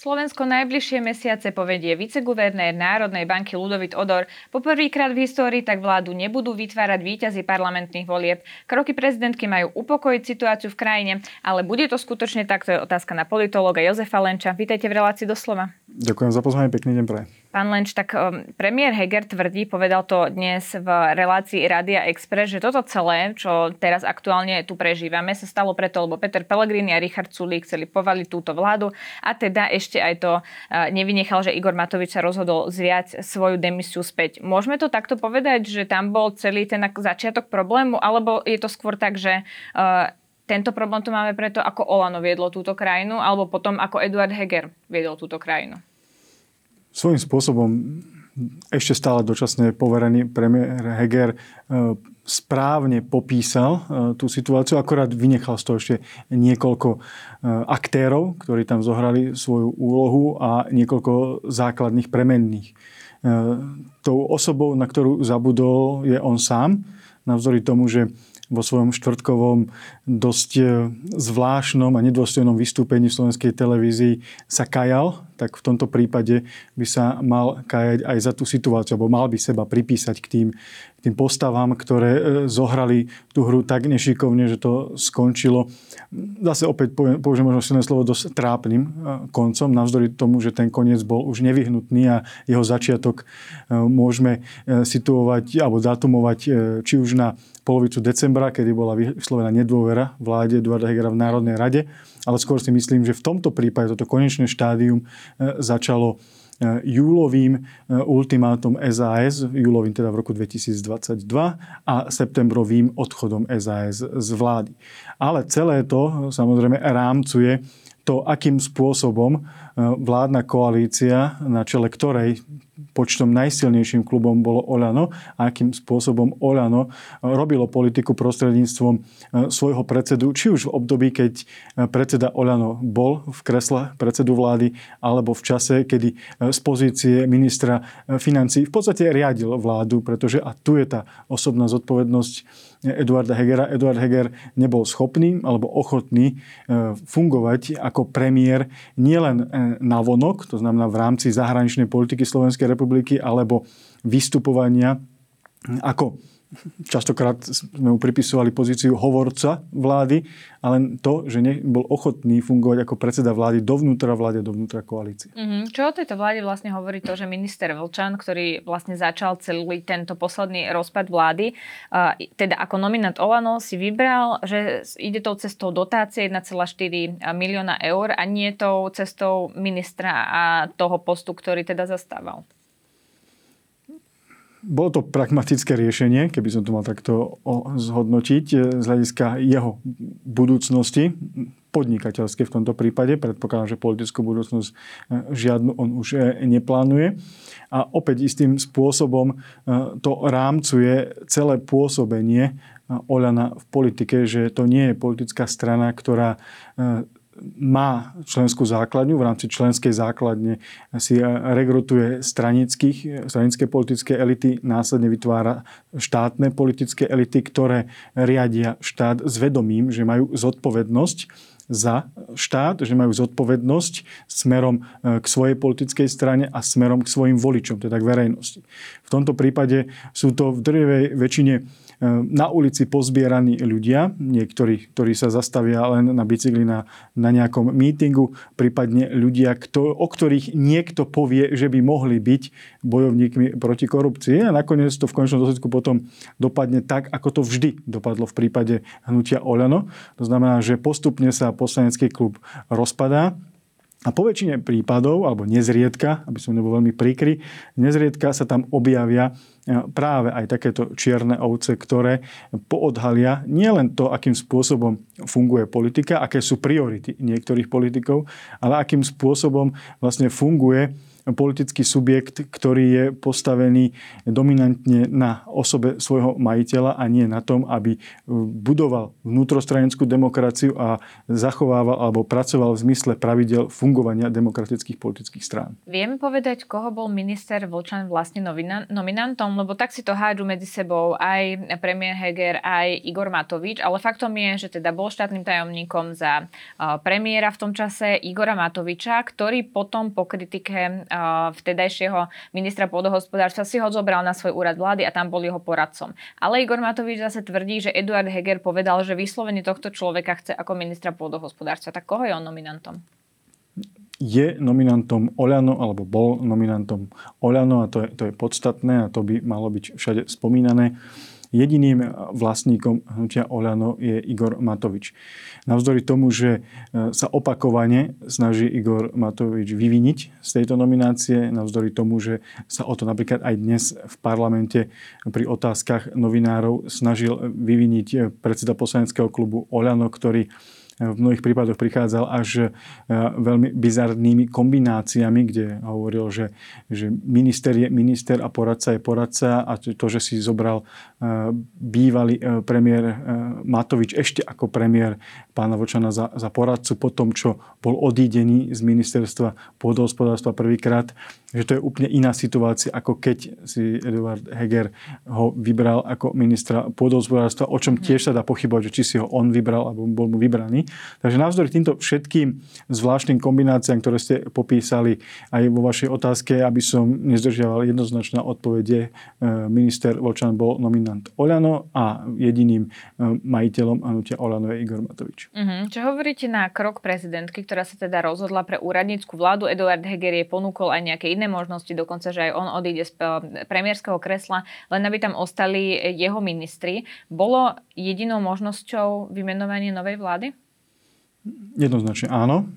Slovensko najbližšie mesiace povedie viceguvernér Národnej banky Ludovit Odor. Poprvýkrát v histórii tak vládu nebudú vytvárať výťazí parlamentných volieb. Kroky prezidentky majú upokojiť situáciu v krajine, ale bude to skutočne tak, to je otázka na politológa Jozefa Lenča. Vítajte v relácii doslova. Ďakujem za pozvanie, pekný deň pre. Pán Lenč, tak um, premiér Heger tvrdí, povedal to dnes v relácii Radia Express, že toto celé, čo teraz aktuálne tu prežívame, sa stalo preto, lebo Peter Pellegrini a Richard Sulík chceli povaliť túto vládu a teda ešte aj to nevynechal, že Igor Matovič sa rozhodol zviať svoju demisiu späť. Môžeme to takto povedať, že tam bol celý ten začiatok problému, alebo je to skôr tak, že tento problém tu máme preto, ako Olano viedlo túto krajinu, alebo potom, ako Eduard Heger viedol túto krajinu? svojím spôsobom ešte stále dočasne poverený premiér Heger e, správne popísal e, tú situáciu, akorát vynechal z toho ešte niekoľko e, aktérov, ktorí tam zohrali svoju úlohu a niekoľko základných premenných. Tou osobou, na ktorú zabudol, je on sám, navzory tomu, že vo svojom štvrtkovom dosť zvláštnom a nedôstojnom vystúpení v slovenskej televízii sa kajal tak v tomto prípade by sa mal kajať aj za tú situáciu, alebo mal by seba pripísať k tým, k tým postavám, ktoré e, zohrali tú hru tak nešikovne, že to skončilo. Zase opäť použijem možno silné slovo dosť trápnym e, koncom, navzdory tomu, že ten koniec bol už nevyhnutný a jeho začiatok e, môžeme situovať alebo datumovať či už na polovicu decembra, kedy bola vyslovená nedôvera vláde Eduarda Hegera v Národnej rade, ale skôr si myslím, že v tomto prípade toto konečné štádium začalo e, júlovým e, ultimátom SAS, júlovým teda v roku 2022 a septembrovým odchodom SAS z vlády. Ale celé to samozrejme rámcuje to, akým spôsobom vládna koalícia, na čele ktorej počtom najsilnejším klubom bolo Oľano a akým spôsobom Oľano robilo politiku prostredníctvom e, svojho predsedu, či už v období, keď e, predseda Oľano bol v kresle predsedu vlády, alebo v čase, kedy e, z pozície ministra financí v podstate riadil vládu, pretože a tu je tá osobná zodpovednosť Eduarda Hegera. Eduard Heger nebol schopný alebo ochotný fungovať ako premiér nielen na vonok, to znamená v rámci zahraničnej politiky Slovenskej republiky alebo vystupovania ako častokrát sme mu pripisovali pozíciu hovorca vlády, ale to, že nebol ochotný fungovať ako predseda vlády dovnútra vlády dovnútra koalície. Mm-hmm. Čo o tejto vláde vlastne hovorí to, že minister Vlčan, ktorý vlastne začal celý tento posledný rozpad vlády, teda ako nominant Olano si vybral, že ide tou cestou dotácie 1,4 milióna eur a nie tou cestou ministra a toho postu, ktorý teda zastával. Bolo to pragmatické riešenie, keby som to mal takto zhodnotiť, e, z hľadiska jeho budúcnosti, podnikateľské v tomto prípade. Predpokladám, že politickú budúcnosť e, žiadnu on už e, neplánuje. A opäť istým spôsobom to rámcuje celé pôsobenie Oľana v politike, že to nie je politická strana, ktorá má členskú základňu, v rámci členskej základne si regrutuje stranických, stranické politické elity, následne vytvára štátne politické elity, ktoré riadia štát s vedomím, že majú zodpovednosť za štát, že majú zodpovednosť smerom e, k svojej politickej strane a smerom k svojim voličom, teda k verejnosti. V tomto prípade sú to v drvej väčšine na ulici pozbieraní ľudia, niektorí, ktorí sa zastavia len na bicykli na, na nejakom mítingu, prípadne ľudia, kto, o ktorých niekto povie, že by mohli byť bojovníkmi proti korupcii a nakoniec to v konečnom dôsledku potom dopadne tak, ako to vždy dopadlo v prípade hnutia Oľano. To znamená, že postupne sa poslanecký klub rozpadá, a po väčšine prípadov, alebo nezriedka, aby som nebol veľmi príkry, nezriedka sa tam objavia e, práve aj takéto čierne ovce, ktoré poodhalia nielen to, akým spôsobom funguje politika, aké sú priority niektorých politikov, ale akým spôsobom vlastne funguje politický subjekt, ktorý je postavený dominantne na osobe svojho majiteľa a nie na tom, aby budoval vnútrostranickú demokraciu a zachovával alebo pracoval v zmysle pravidel fungovania demokratických politických strán. Vieme povedať, koho bol minister Vlčan vlastne nominantom? Lebo tak si to hádžu medzi sebou aj premiér Heger, aj Igor Matovič, ale faktom je, že teda bol štátnym tajomníkom za premiéra v tom čase Igora Matoviča, ktorý potom po kritike vtedajšieho ministra pôdohospodárstva si ho zobral na svoj úrad vlády a tam bol jeho poradcom. Ale Igor Matovič zase tvrdí, že Eduard Heger povedal, že vyslovene tohto človeka chce ako ministra pôdohospodárstva. Tak koho je on nominantom? je nominantom Oľano, alebo bol nominantom Oľano a to je, to je podstatné a to by malo byť všade spomínané. Jediným vlastníkom hnutia Oľano je Igor Matovič. Navzdory tomu, že e, sa opakovane snaží Igor Matovič vyviniť z tejto nominácie, navzdory tomu, že sa o to napríklad aj dnes v parlamente pri otázkach novinárov snažil vyviniť predseda poslaneckého klubu Oľano, ktorý v mnohých prípadoch prichádzal až e, veľmi bizarnými kombináciami, kde hovoril, že, že minister je minister a poradca je poradca a to, že si zobral e, bývalý e, premiér Matovič ešte ako premiér pána Vočana za, za poradcu po tom, čo bol odídený z ministerstva pôdohospodárstva prvýkrát, že to je úplne iná situácia, ako keď si Eduard Heger ho vybral ako ministra pôdohospodárstva, o čom tiež sa dá pochybovať, či si ho on vybral, alebo bol mu vybraný. Takže navzdory týmto všetkým zvláštnym kombináciám, ktoré ste popísali aj vo vašej otázke, aby som nezdržiaval jednoznačná odpovede, minister Vočan bol nominant Oľano a jediným e, majiteľom hnutia Oľano je Igor Matovič. Uh-huh. Čo hovoríte na krok prezidentky, ktorá sa teda rozhodla pre úradnícku vládu? Eduard Heger je ponúkol aj nejaké iné možnosti, dokonca, že aj on odíde z eh, premiérskeho kresla, len aby tam ostali jeho ministri. Bolo jedinou možnosťou vymenovanie novej vlády? Jednoznačne áno.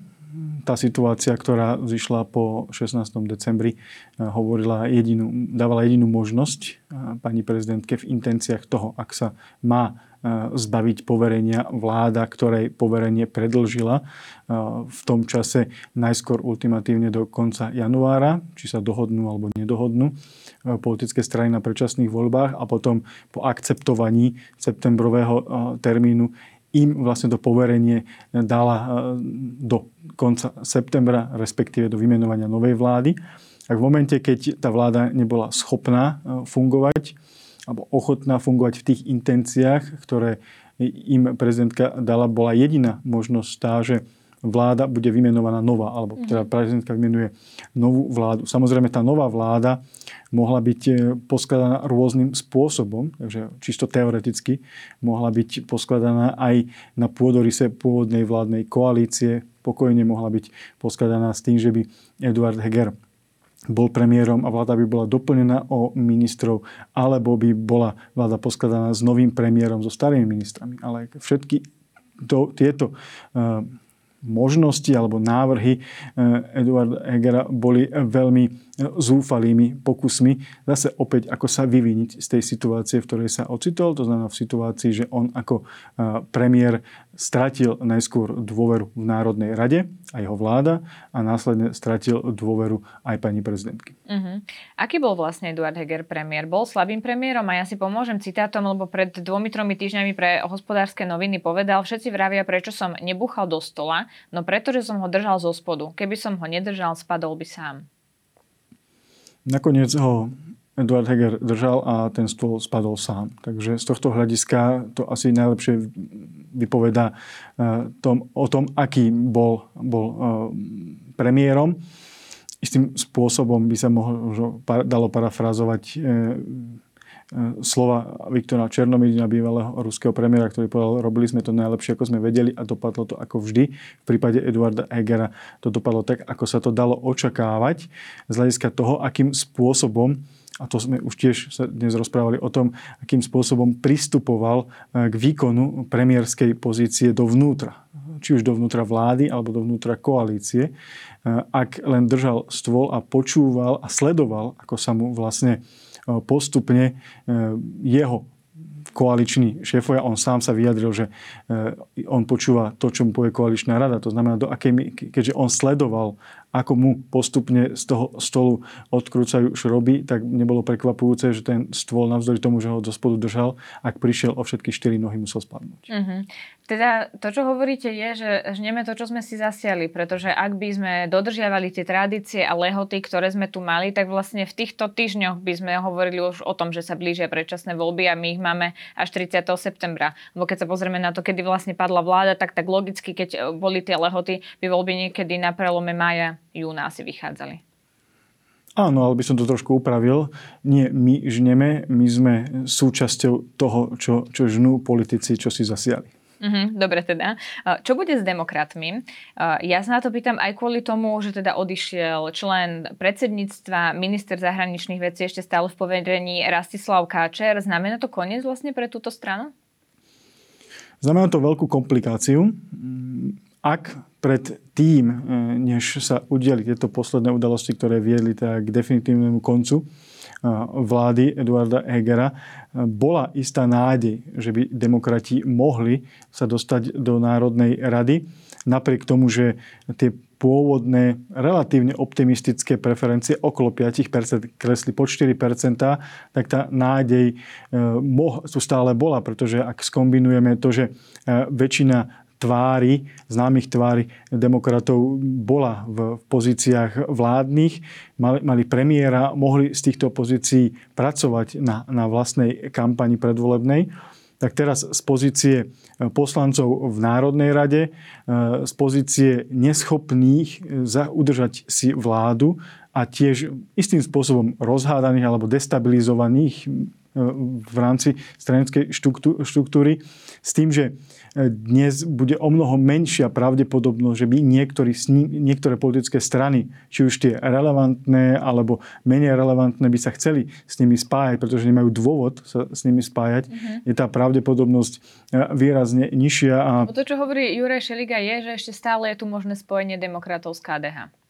Tá situácia, ktorá zišla po 16. decembri, eh, hovorila jedinú, dávala jedinú možnosť eh, pani prezidentke v intenciách toho, ak sa má zbaviť poverenia vláda, ktorej poverenie predlžila v tom čase najskôr ultimatívne do konca januára, či sa dohodnú alebo nedohodnú politické strany na predčasných voľbách a potom po akceptovaní septembrového termínu im vlastne to poverenie dala do konca septembra, respektíve do vymenovania novej vlády. A v momente, keď tá vláda nebola schopná fungovať, alebo ochotná fungovať v tých intenciách, ktoré im prezidentka dala, bola jediná možnosť tá, že vláda bude vymenovaná nová, alebo mhm. teda prezidentka vymenuje novú vládu. Samozrejme, tá nová vláda mohla byť e, poskladaná rôznym spôsobom, takže čisto teoreticky mohla byť poskladaná aj na pôdorise pôvodnej vládnej koalície, pokojne mohla byť poskladaná s tým, že by Eduard Heger bol premiérom a vláda by bola doplnená o ministrov, alebo by bola vláda poskladaná s novým premiérom, so starými ministrami. Ale všetky to, tieto uh, možnosti alebo návrhy uh, Eduarda Hegera boli veľmi zúfalými pokusmi zase opäť ako sa vyviniť z tej situácie, v ktorej sa ocitol. To znamená v situácii, že on ako premiér stratil najskôr dôveru v Národnej rade a jeho vláda a následne stratil dôveru aj pani prezidentky. Uh-huh. Aký bol vlastne Eduard Heger premiér? Bol slabým premiérom a ja si pomôžem citátom, lebo pred dvomi, tromi týždňami pre hospodárske noviny povedal, všetci vravia, prečo som nebuchal do stola, no pretože som ho držal zo spodu. Keby som ho nedržal, spadol by sám. Nakoniec ho Eduard Heger držal a ten stôl spadol sám. Takže z tohto hľadiska to asi najlepšie vypoveda eh, tom, o tom, aký bol, bol eh, premiérom. Istým spôsobom by sa mohlo, dalo parafrázovať eh, E, slova Viktora Černomidina, bývalého ruského premiéra, ktorý povedal, robili sme to najlepšie, ako sme vedeli a dopadlo to ako vždy. V prípade Eduarda Egera to dopadlo tak, ako sa to dalo očakávať z hľadiska toho, akým spôsobom a to sme už tiež sa dnes rozprávali o tom, akým spôsobom pristupoval e, k výkonu premiérskej pozície dovnútra. Či už dovnútra vlády alebo dovnútra koalície. E, ak len držal stôl a počúval a sledoval, ako sa mu vlastne postupne eh, jeho koaliční šéfovia, on sám sa vyjadril, že eh, on počúva to, čo mu povie koaličná rada. To znamená, do akej, keďže on sledoval, ako mu postupne z toho stolu odkrúcajú šroby, tak nebolo prekvapujúce, že ten stôl navzdory tomu, že ho do spodu držal, ak prišiel o všetky štyri nohy, musel spadnúť. Uh-huh. Teda to, čo hovoríte, je, že žneme to, čo sme si zasiali, pretože ak by sme dodržiavali tie tradície a lehoty, ktoré sme tu mali, tak vlastne v týchto týždňoch by sme hovorili už o tom, že sa blížia predčasné voľby a my ich máme až 30. septembra. Lebo keď sa pozrieme na to, kedy vlastne padla vláda, tak tak logicky, keď boli tie lehoty, by voľby niekedy na prelome mája, júna asi vychádzali. Áno, ale by som to trošku upravil. Nie my žneme, my sme súčasťou toho, čo, čo žnú politici, čo si zasiali. Mm-hmm, dobre teda. Čo bude s demokratmi? Ja sa na to pýtam aj kvôli tomu, že teda odišiel člen predsedníctva, minister zahraničných vecí ešte stále v povedení Rastislav Káčer. Znamená to koniec vlastne pre túto stranu? Znamená to veľkú komplikáciu. Ak pred tým, e, než sa udiali tieto posledné udalosti, ktoré viedli teda k definitívnemu koncu, vlády Eduarda Hegera bola istá nádej, že by demokrati mohli sa dostať do Národnej rady, napriek tomu, že tie pôvodné relatívne optimistické preferencie okolo 5% kresli pod 4%, tak tá nádej e, tu stále bola, pretože ak skombinujeme to, že e, väčšina tvári, známych tvári demokratov bola v pozíciách vládnych, mali, mali premiéra, mohli z týchto pozícií pracovať na, na vlastnej kampani predvolebnej. Tak teraz z pozície poslancov v Národnej rade, z pozície neschopných udržať si vládu a tiež istým spôsobom rozhádaných alebo destabilizovaných v rámci stranickej štruktúry s tým, že dnes bude o mnoho menšia pravdepodobnosť, že by niektorý, niektoré politické strany, či už tie relevantné alebo menej relevantné, by sa chceli s nimi spájať, pretože nemajú dôvod sa s nimi spájať, mm-hmm. je tá pravdepodobnosť e, výrazne nižšia. A... To, čo hovorí Juraj Šeliga, je, že ešte stále je tu možné spojenie demokratov s KDH.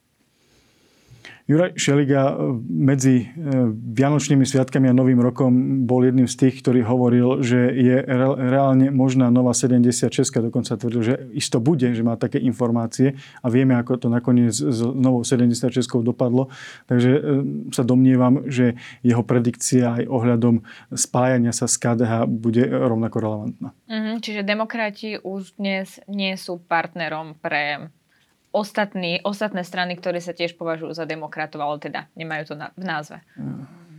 Juraj Šeliga eh, medzi eh, Vianočnými sviatkami a Novým rokom bol jedným z tých, ktorý hovoril, že je reálne možná nová 76, dokonca tvrdil, že isto bude, že má také informácie a vieme, ako to nakoniec s novou 76 dopadlo. Takže eh, sa domnievam, že jeho predikcia aj ohľadom spájania sa s KDH bude rovnako relevantná. Mm-hmm, čiže demokrati už dnes nie sú partnerom pre ostatní, ostatné strany, ktoré sa tiež považujú za demokratov, ale teda nemajú to na, v názve.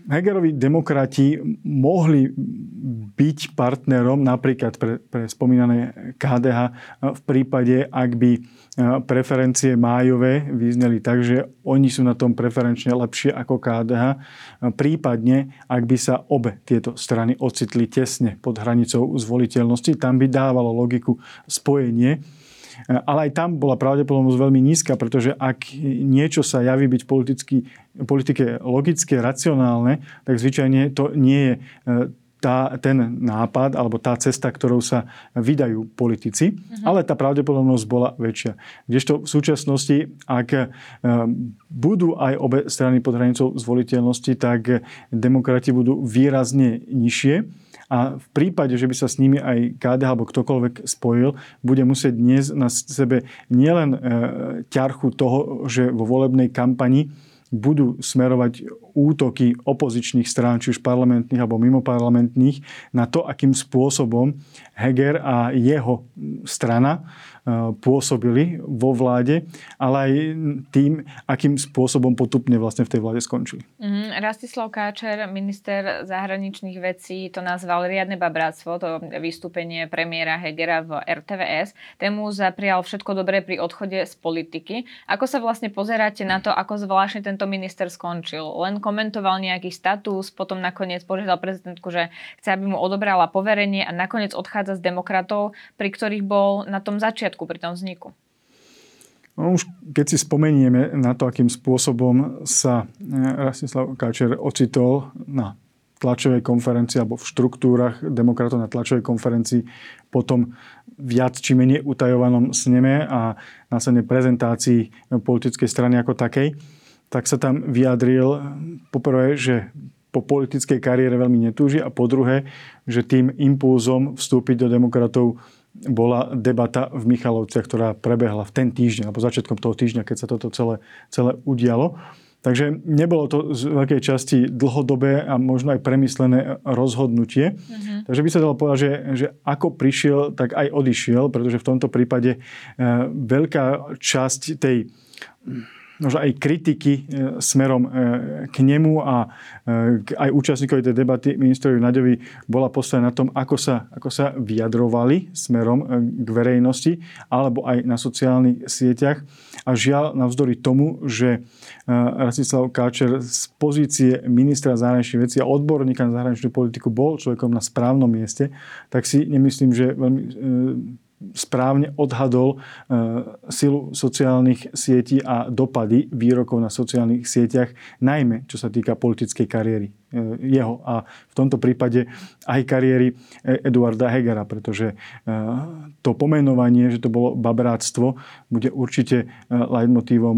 Hegerovi demokrati mohli byť partnerom napríklad pre, pre spomínané KDH v prípade, ak by preferencie májové vyzneli tak, že oni sú na tom preferenčne lepšie ako KDH. Prípadne, ak by sa obe tieto strany ocitli tesne pod hranicou zvoliteľnosti, tam by dávalo logiku spojenie ale aj tam bola pravdepodobnosť veľmi nízka, pretože ak niečo sa javí byť politicky, politike logické, racionálne, tak zvyčajne to nie je e, tá, ten nápad alebo tá cesta, ktorou sa vydajú politici, uh-huh. ale tá pravdepodobnosť bola väčšia. Kdežto v súčasnosti, ak e, budú aj obe strany pod hranicou zvoliteľnosti, tak demokrati budú výrazne nižšie a v prípade, že by sa s nimi aj KDH alebo ktokoľvek spojil, bude musieť dnes na sebe nielen e, ťarchu toho, že vo volebnej kampani budú smerovať útoky opozičných strán, či už parlamentných alebo mimoparlamentných, na to, akým spôsobom Heger a jeho strana pôsobili vo vláde, ale aj tým, akým spôsobom potupne vlastne v tej vláde skončili. Mm, Rastislav Káčer, minister zahraničných vecí, to nazval riadne babráctvo, to vystúpenie premiéra Hegera v RTVS. Tému zaprial všetko dobré pri odchode z politiky. Ako sa vlastne pozeráte na to, ako zvláštne tento minister skončil? Len komentoval nejaký status, potom nakoniec požiadal prezidentku, že chce, aby mu odobrala poverenie a nakoniec odchádza z demokratov, pri ktorých bol na tom začiatku začiatku, pri tom vzniku? No už keď si spomenieme na to, akým spôsobom sa eh, Rastislav Káčer ocitol na tlačovej konferencii alebo v štruktúrach demokratov na tlačovej konferencii, potom viac či menej utajovanom sneme a následne prezentácii politickej strany ako takej, tak sa tam vyjadril poprvé, že po politickej kariére veľmi netúži a po druhé, že tým impulzom vstúpiť do demokratov bola debata v Michalovciach, ktorá prebehla v ten týždeň, alebo začiatkom toho týždňa, keď sa toto celé, celé udialo. Takže nebolo to z veľkej časti dlhodobé a možno aj premyslené rozhodnutie. Uh-huh. Takže by sa dalo povedať, že, že ako prišiel, tak aj odišiel, pretože v tomto prípade e, veľká časť tej možno aj kritiky e, smerom e, k nemu a e, aj účastníkovi tej debaty ministrovi Naďovi bola postavená na tom, ako sa, ako sa vyjadrovali smerom k verejnosti alebo aj na sociálnych sieťach. A žiaľ, navzdory tomu, že Rastislav Káčer z pozície ministra zahraničných vecí a odborníka na zahraničnú politiku bol človekom na správnom mieste, tak si nemyslím, že veľmi správne odhadol e, silu sociálnych sietí a dopady výrokov na sociálnych sieťach, najmä čo sa týka politickej kariéry jeho a v tomto prípade aj kariéry Eduarda Hegera, pretože e, to pomenovanie, že to bolo babráctvo, bude určite leitmotívom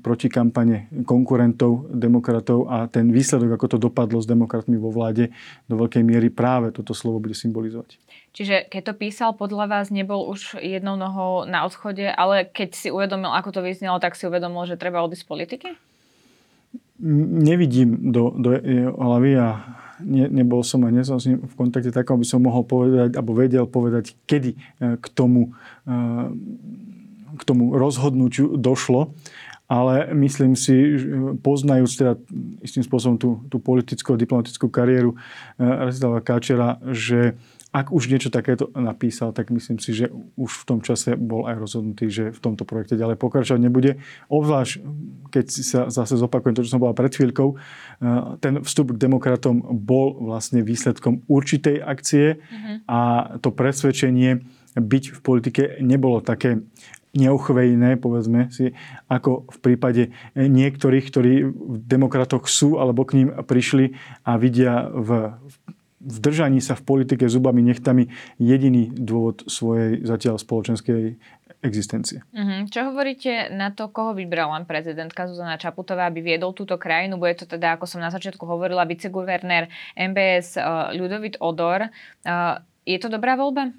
proti kampane konkurentov, demokratov a ten výsledok, ako to dopadlo s demokratmi vo vláde, do veľkej miery práve toto slovo bude symbolizovať. Čiže keď to písal, podľa vás nebol už jednou nohou na odchode, ale keď si uvedomil, ako to vyznelo, tak si uvedomil, že treba odísť z politiky? Nevidím do, do jeho hlavy a ne, nebol som a nie som s ním v kontakte tak, aby som mohol povedať, alebo vedel povedať, kedy e, k tomu, e, k tomu rozhodnutiu došlo. Ale myslím si, poznajúc teda istým spôsobom tú, tú politickú a diplomatickú kariéru e, Rastislava Káčera, že ak už niečo takéto napísal, tak myslím si, že už v tom čase bol aj rozhodnutý, že v tomto projekte ďalej pokračovať nebude. Obzvlášť, keď sa zase zopakujem to, čo som povedal pred chvíľkou, eh, ten vstup k demokratom bol vlastne výsledkom určitej akcie uh-huh. a to presvedčenie byť v politike nebolo také neuchvejné, povedzme si, ako v prípade niektorých, ktorí v demokratoch sú alebo k ním prišli a vidia v v držaní sa v politike zubami nechtami jediný dôvod svojej zatiaľ spoločenskej existencie. Uh-huh. Čo hovoríte na to, koho vybrala prezidentka Zuzana Čaputová, aby viedol túto krajinu? Bude to teda, ako som na začiatku hovorila, viceguvernér MBS uh, Ľudovit Odor. Uh, je to dobrá voľba?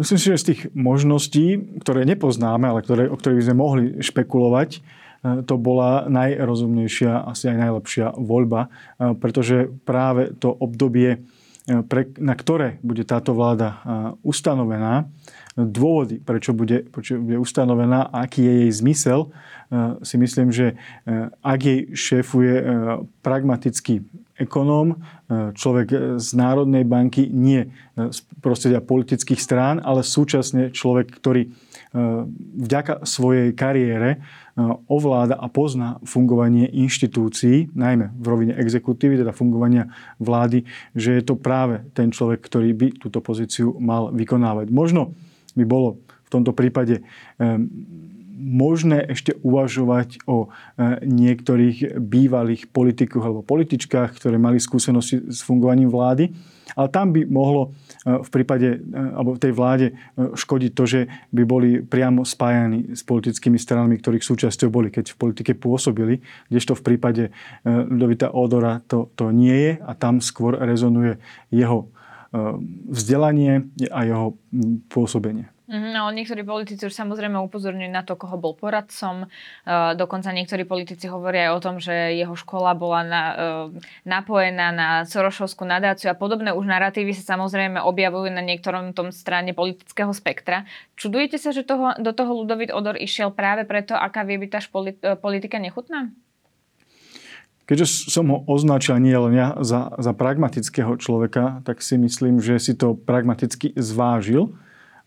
Myslím si, že z tých možností, ktoré nepoznáme, ale ktoré, o ktorých by sme mohli špekulovať, to bola najrozumnejšia, asi aj najlepšia voľba, e, pretože práve to obdobie, e, na ktoré bude táto vláda ustanovená, dôvody, prečo bude, prečo bude ustanovená, aký je jej zmysel, si myslím, že ak jej šéfuje pragmatický ekonóm, človek z Národnej banky, nie z prostredia politických strán, ale súčasne človek, ktorý vďaka svojej kariére ovláda a pozná fungovanie inštitúcií, najmä v rovine exekutívy, teda fungovania vlády, že je to práve ten človek, ktorý by túto pozíciu mal vykonávať. Možno by bolo v tomto prípade možné ešte uvažovať o niektorých bývalých politikoch alebo političkách, ktoré mali skúsenosti s fungovaním vlády. Ale tam by mohlo v prípade, alebo v tej vláde škodiť to, že by boli priamo spájani s politickými stranami, ktorých súčasťou boli, keď v politike pôsobili, kdežto v prípade Ľudovita Odora to, to nie je a tam skôr rezonuje jeho vzdelanie a jeho pôsobenie. Ale niektorí politici už samozrejme upozorňujú na to, koho bol poradcom. Uh, dokonca niektorí politici hovoria aj o tom, že jeho škola bola na, uh, napojená na Sorošovskú nadáciu a podobné už narratívy sa samozrejme objavujú na niektorom tom strane politického spektra. Čudujete sa, že toho, do toho Ludovit Odor išiel práve preto, aká vie byť tá uh, politika nechutná? Keďže som ho označil nie len ja za, za pragmatického človeka, tak si myslím, že si to pragmaticky zvážil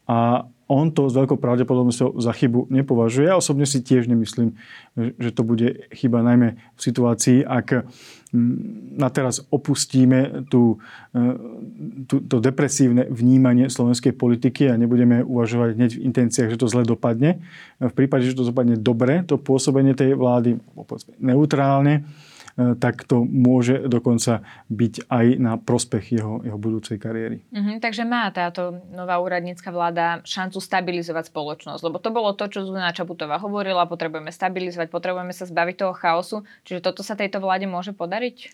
a on to s veľkou pravdepodobnosťou za chybu nepovažuje. Ja osobne si tiež nemyslím, že to bude chyba najmä v situácii, ak na teraz opustíme tú, e, tú, to depresívne vnímanie slovenskej politiky a nebudeme uvažovať hneď v intenciách, že to zle dopadne. V prípade, že to dopadne dobre, to pôsobenie tej vlády neutrálne, tak to môže dokonca byť aj na prospech jeho, jeho budúcej kariéry. Mm-hmm, takže má táto nová úradnícka vláda šancu stabilizovať spoločnosť, lebo to bolo to, čo Zuzana Čaputová hovorila, potrebujeme stabilizovať, potrebujeme sa zbaviť toho chaosu, čiže toto sa tejto vláde môže podariť?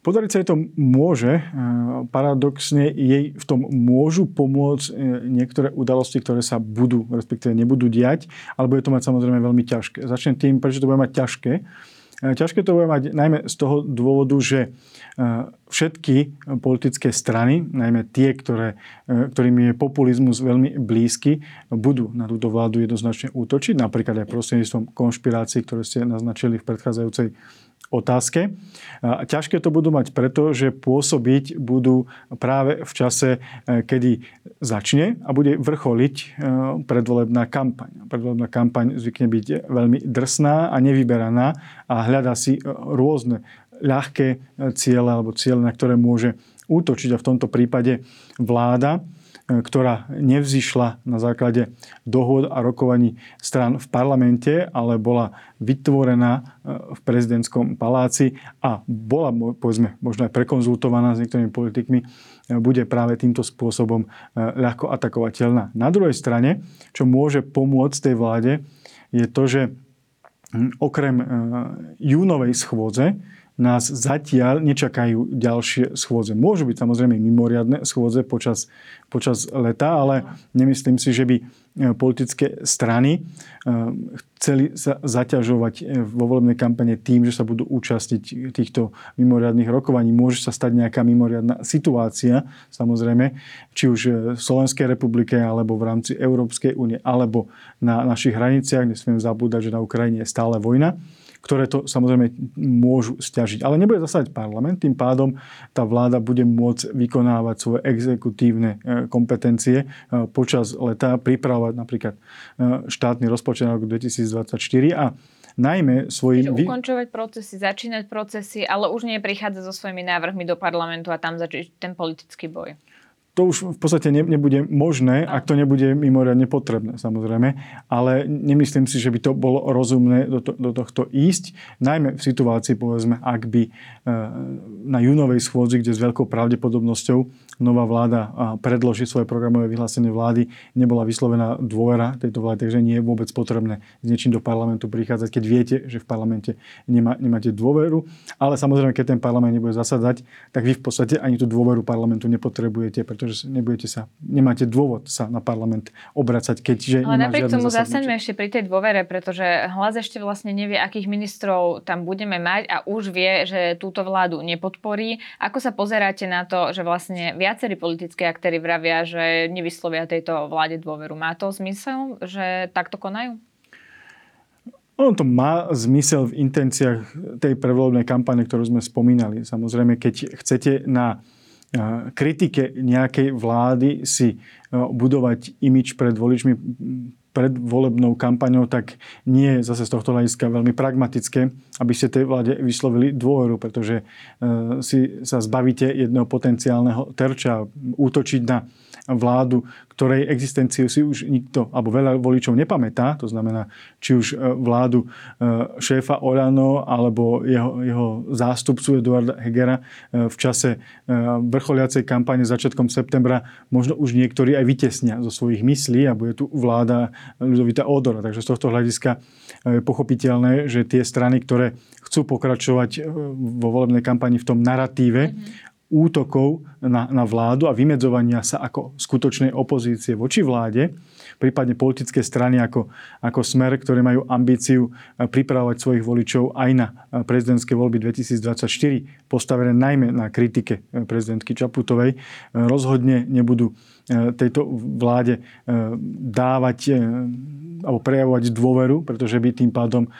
Podariť sa jej to môže. E, paradoxne jej v tom môžu pomôcť e, niektoré udalosti, ktoré sa budú, respektíve nebudú diať, ale bude to mať samozrejme veľmi ťažké. Začnem tým, prečo to bude mať ťažké. E, ťažké to bude mať najmä z toho dôvodu, že všetky politické strany, najmä tie, ktoré, ktorým je populizmus veľmi blízky, budú na túto vládu jednoznačne útočiť, napríklad aj prostredníctvom konšpirácií, ktoré ste naznačili v predchádzajúcej otázke. Ťažké to budú mať preto, že pôsobiť budú práve v čase, e, kedy začne a bude vrcholiť e, predvolebná kampaň. Predvolebná kampaň zvykne byť veľmi drsná a nevyberaná a hľadá si e, rôzne ľahké ciele alebo ciele, na ktoré môže útočiť a v tomto prípade vláda ktorá nevzýšla na základe dohod a rokovaní stran v parlamente, ale bola vytvorená e, v prezidentskom paláci a bola, povedzme, možno aj prekonzultovaná s niektorými politikmi, e, bude práve týmto spôsobom e, ľahko atakovateľná. Na druhej strane, čo môže pomôcť tej vláde, je to, že okrem júnovej schôdze, nás zatiaľ nečakajú ďalšie schôdze. Môžu byť samozrejme mimoriadne schôdze počas, počas leta, ale nemyslím si, že by e, politické strany e, chceli sa zaťažovať e, vo volebnej kampane tým, že sa budú účastniť týchto mimoriadných rokovaní. Môže sa stať nejaká mimoriadná situácia, samozrejme, či už v Slovenskej republike, alebo v rámci Európskej únie, alebo na našich hraniciach. Nesmiem zabúdať, že na Ukrajine je stále vojna ktoré to samozrejme môžu stiažiť. Ale nebude zasadať parlament, tým pádom tá vláda bude môcť vykonávať svoje exekutívne e, kompetencie e, počas leta, pripravovať napríklad e, štátny rozpočet na rok 2024 a najmä svojim... Čiže ukončovať procesy, začínať procesy, ale už nie prichádzať so svojimi návrhmi do parlamentu a tam začať ten politický boj to už v podstate nebude možné, ak to nebude mimoriadne potrebné, samozrejme. Ale nemyslím si, že by to bolo rozumné do, to, do tohto ísť. Najmä v situácii, povedzme, ak by e, na júnovej schôdzi, kde s veľkou pravdepodobnosťou nová vláda predloží svoje programové vyhlásenie vlády, nebola vyslovená dôvera tejto vlády, takže nie je vôbec potrebné s niečím do parlamentu prichádzať, keď viete, že v parlamente nemá, nemáte dôveru. Ale samozrejme, keď ten parlament nebude zasadať, tak vy v podstate ani tú dôveru parlamentu nepotrebujete, pretože nebudete sa, nemáte dôvod sa na parlament obracať, keďže Ale napriek tomu zasaďme ešte pri tej dôvere, pretože hlas ešte vlastne nevie, akých ministrov tam budeme mať a už vie, že túto vládu nepodporí. Ako sa pozeráte na to, že vlastne viacerí politické aktéry vravia, že nevyslovia tejto vláde dôveru? Má to zmysel, že takto konajú? Ono to má zmysel v intenciách tej prevolebnej kampane, ktorú sme spomínali. Samozrejme, keď chcete na kritike nejakej vlády si budovať imič pred voličmi pred volebnou kampaňou, tak nie je zase z tohto hľadiska veľmi pragmatické, aby ste tej vláde vyslovili dôveru, pretože si sa zbavíte jedného potenciálneho terča, útočiť na vládu, ktorej existenciu si už nikto, alebo veľa voličov nepamätá, to znamená, či už e, vládu e, šéfa Olano alebo jeho, jeho zástupcu Eduarda Hegera e, v čase vrcholiacej kampane začiatkom septembra možno už niektorí aj vytesnia zo svojich myslí a bude tu vláda ľudovita odora. Takže z tohto hľadiska je pochopiteľné, že tie strany, ktoré chcú pokračovať vo volebnej kampani v tom naratíve mm-hmm útokov na, na vládu a vymedzovania sa ako skutočnej opozície voči vláde, prípadne politické strany ako, ako Smer, ktoré majú ambíciu eh, pripravovať svojich voličov aj na eh, prezidentské voľby 2024, postavené najmä na kritike eh, prezidentky Čaputovej, rozhodne nebudú tejto vláde dávať alebo prejavovať dôveru, pretože by tým pádom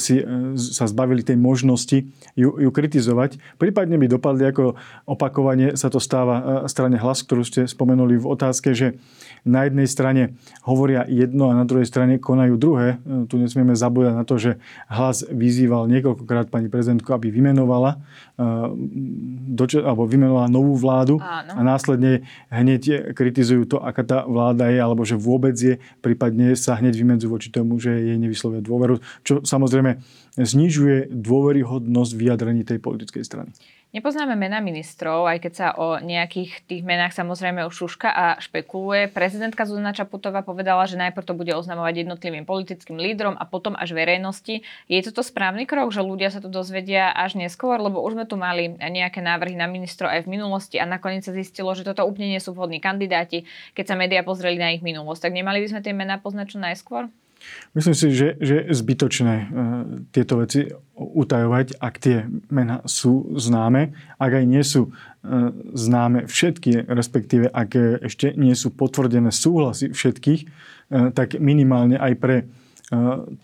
si sa zbavili tej možnosti ju, ju kritizovať. Prípadne by dopadli ako opakovane sa to stáva strane hlas, ktorú ste spomenuli v otázke, že na jednej strane hovoria jedno a na druhej strane konajú druhé. Tu nesmieme zabúdať na to, že hlas vyzýval niekoľkokrát pani prezidentku, aby vymenovala, eh, alebo vymenovala novú vládu Áno. a následne hneď kritizujú to, aká tá vláda je, alebo že vôbec je, prípadne sa hneď vymedzujú voči tomu, že jej nevyslovia dôveru, čo samozrejme znižuje dôveryhodnosť vyjadrení tej politickej strany. Nepoznáme mená ministrov, aj keď sa o nejakých tých menách samozrejme už šuška a špekuluje. Prezidentka Zuzana Čaputová povedala, že najprv to bude oznamovať jednotlivým politickým lídrom a potom až verejnosti. Je toto správny krok, že ľudia sa to dozvedia až neskôr, lebo už sme tu mali nejaké návrhy na ministrov aj v minulosti a nakoniec sa zistilo, že toto úplne nie sú vhodní kandidáti, keď sa médiá pozreli na ich minulosť. Tak nemali by sme tie mená poznať čo najskôr? Myslím si, že, že je zbytočné uh, tieto veci utajovať, ak tie mená sú známe. Ak aj nie sú uh, známe všetky, respektíve ak ešte nie sú potvrdené súhlasy všetkých, uh, tak minimálne aj pre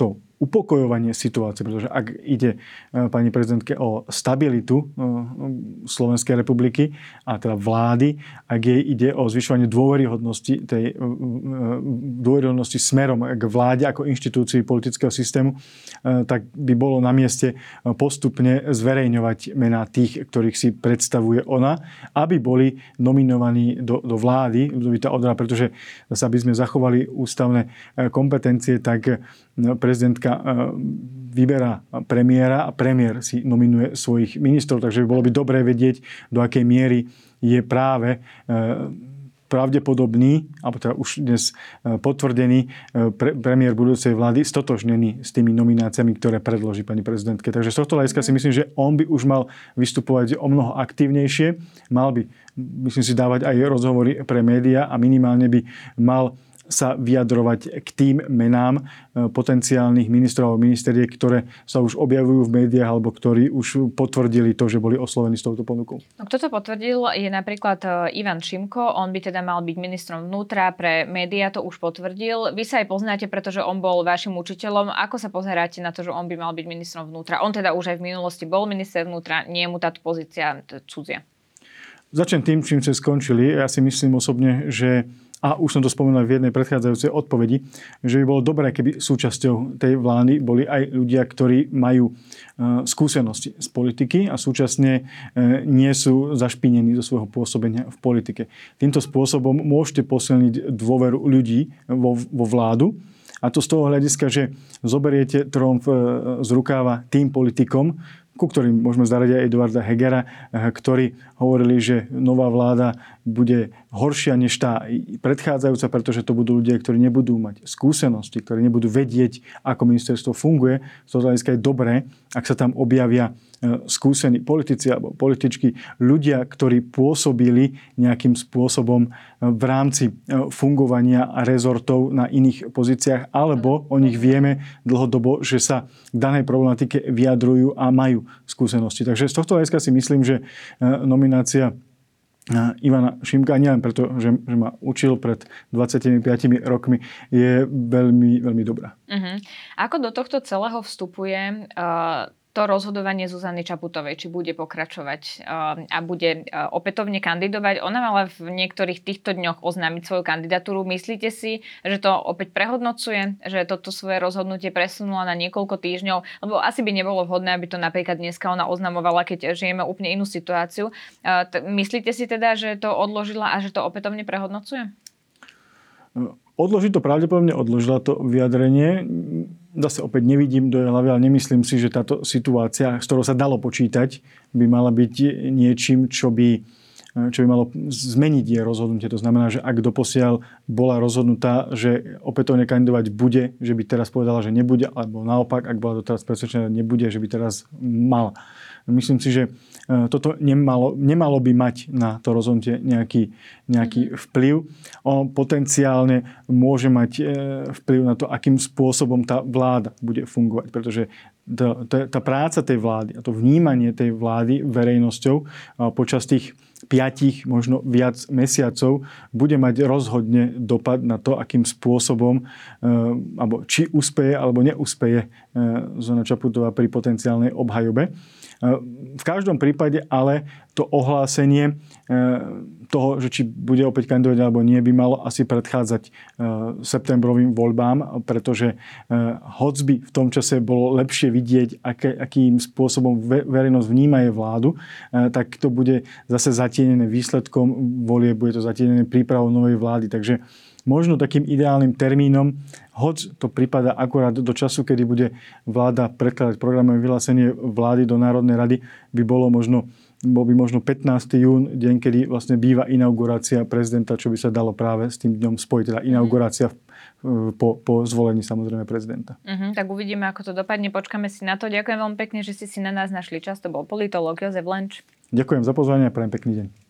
to upokojovanie situácie, pretože ak ide e, pani prezidentke o stabilitu e, Slovenskej republiky a teda vlády, ak jej ide o zvyšovanie dôveryhodnosti, tej e, dôveryhodnosti smerom k vláde ako inštitúcii politického systému, tak by bolo na mieste postupne zverejňovať mená tých, ktorých si predstavuje ona, aby boli nominovaní do, do vlády, pretože zase aby sme zachovali ústavné kompetencie, tak prezidentka E, vyberá premiéra a premiér si nominuje svojich ministrov, takže by bolo by dobré vedieť, do akej miery je práve e, pravdepodobný, alebo teda už dnes e, potvrdený pre, premiér budúcej vlády stotožnený s tými nomináciami, ktoré predloží pani prezidentke. Takže z tohto hľadiska si myslím, že on by už mal vystupovať o mnoho aktívnejšie, mal by, myslím si, dávať aj rozhovory pre médiá a minimálne by mal sa vyjadrovať k tým menám e, potenciálnych ministrov alebo ministeriek, ktoré sa už objavujú v médiách alebo ktorí už potvrdili to, že boli oslovení s touto ponukou. No, kto to potvrdil je napríklad e, Ivan Šimko. On by teda mal byť ministrom vnútra pre médiá, to už potvrdil. Vy sa aj poznáte, pretože on bol vašim učiteľom. Ako sa pozeráte na to, že on by mal byť ministrom vnútra? On teda už aj v minulosti bol minister vnútra, nie je mu táto pozícia cudzia. Začnem tým, čím ste skončili. Ja si myslím osobne, že a už som to spomenul v jednej predchádzajúcej odpovedi, že by bolo dobré, keby súčasťou tej vlády boli aj ľudia, ktorí majú e, skúsenosti z politiky a súčasne e, nie sú zašpinení zo svojho pôsobenia v politike. Týmto spôsobom môžete posilniť dôveru ľudí vo, vo vládu, a to z toho hľadiska, že zoberiete tromf e, z rukáva tým politikom, ku ktorým môžeme zaradiť aj Eduarda Hegera, ktorí hovorili, že nová vláda bude horšia než tá predchádzajúca, pretože to budú ľudia, ktorí nebudú mať skúsenosti, ktorí nebudú vedieť, ako ministerstvo funguje. Z toho hľadiska je dobré, ak sa tam objavia e, skúsení politici alebo političky, ľudia, ktorí pôsobili nejakým spôsobom e, v rámci e, fungovania rezortov na iných pozíciách, alebo o nich vieme dlhodobo, že sa k danej problematike vyjadrujú a majú skúsenosti. Takže z tohto hľadiska si myslím, že nominácia Ivana Šimka, nielen preto, že, že ma učil pred 25 rokmi, je veľmi, veľmi dobrá. Uh-huh. Ako do tohto celého vstupuje uh, to rozhodovanie Zuzany Čaputovej, či bude pokračovať uh, a bude uh, opätovne kandidovať. Ona mala v niektorých týchto dňoch oznámiť svoju kandidatúru. Myslíte si, že to opäť prehodnocuje, že toto svoje rozhodnutie presunula na niekoľko týždňov? Lebo asi by nebolo vhodné, aby to napríklad dneska ona oznamovala, keď žijeme úplne inú situáciu. Uh, myslíte si teda, že to odložila a že to opätovne prehodnocuje? Odložiť to pravdepodobne odložila to vyjadrenie zase opäť nevidím do hlavy, ale nemyslím si, že táto situácia, s ktorou sa dalo počítať, by mala byť niečím, čo by, čo by malo zmeniť jej rozhodnutie. To znamená, že ak doposiaľ bola rozhodnutá, že opätovne kandidovať bude, že by teraz povedala, že nebude, alebo naopak, ak bola doteraz presvedčená, že nebude, že by teraz mala. Myslím si, že e, toto nemalo, nemalo by mať na to rozhodnutie nejaký, nejaký mm-hmm. vplyv. On potenciálne môže mať e, vplyv na to, akým spôsobom tá vláda bude fungovať, pretože tá, tá, tá práca tej vlády a to vnímanie tej vlády verejnosťou počas tých piatich, možno viac mesiacov bude mať rozhodne dopad na to, akým spôsobom, e, alebo či uspeje alebo neuspeje Zona Čaputová pri potenciálnej obhajobe. V každom prípade ale to ohlásenie e, toho, že či bude opäť kandidovať alebo nie, by malo asi predchádzať e, septembrovým voľbám, pretože e, hoc by v tom čase bolo lepšie vidieť, akým spôsobom verejnosť vníma je vládu, tak to bude zase zatienené výsledkom volie, bude to zatienené prípravou novej vlády. Takže možno takým ideálnym termínom, hoď to prípada akurát do času, kedy bude vláda predkladať programové vyhlásenie vlády do Národnej rady, by bolo možno bol by možno 15. jún, deň, kedy vlastne býva inaugurácia prezidenta, čo by sa dalo práve s tým dňom spojiť, teda inaugurácia po, po zvolení samozrejme prezidenta. Uh-huh, tak uvidíme, ako to dopadne. Počkáme si na to. Ďakujem veľmi pekne, že ste si na nás našli čas. To bol politolog Jozef Lenč. Ďakujem za pozvanie a prajem pekný deň.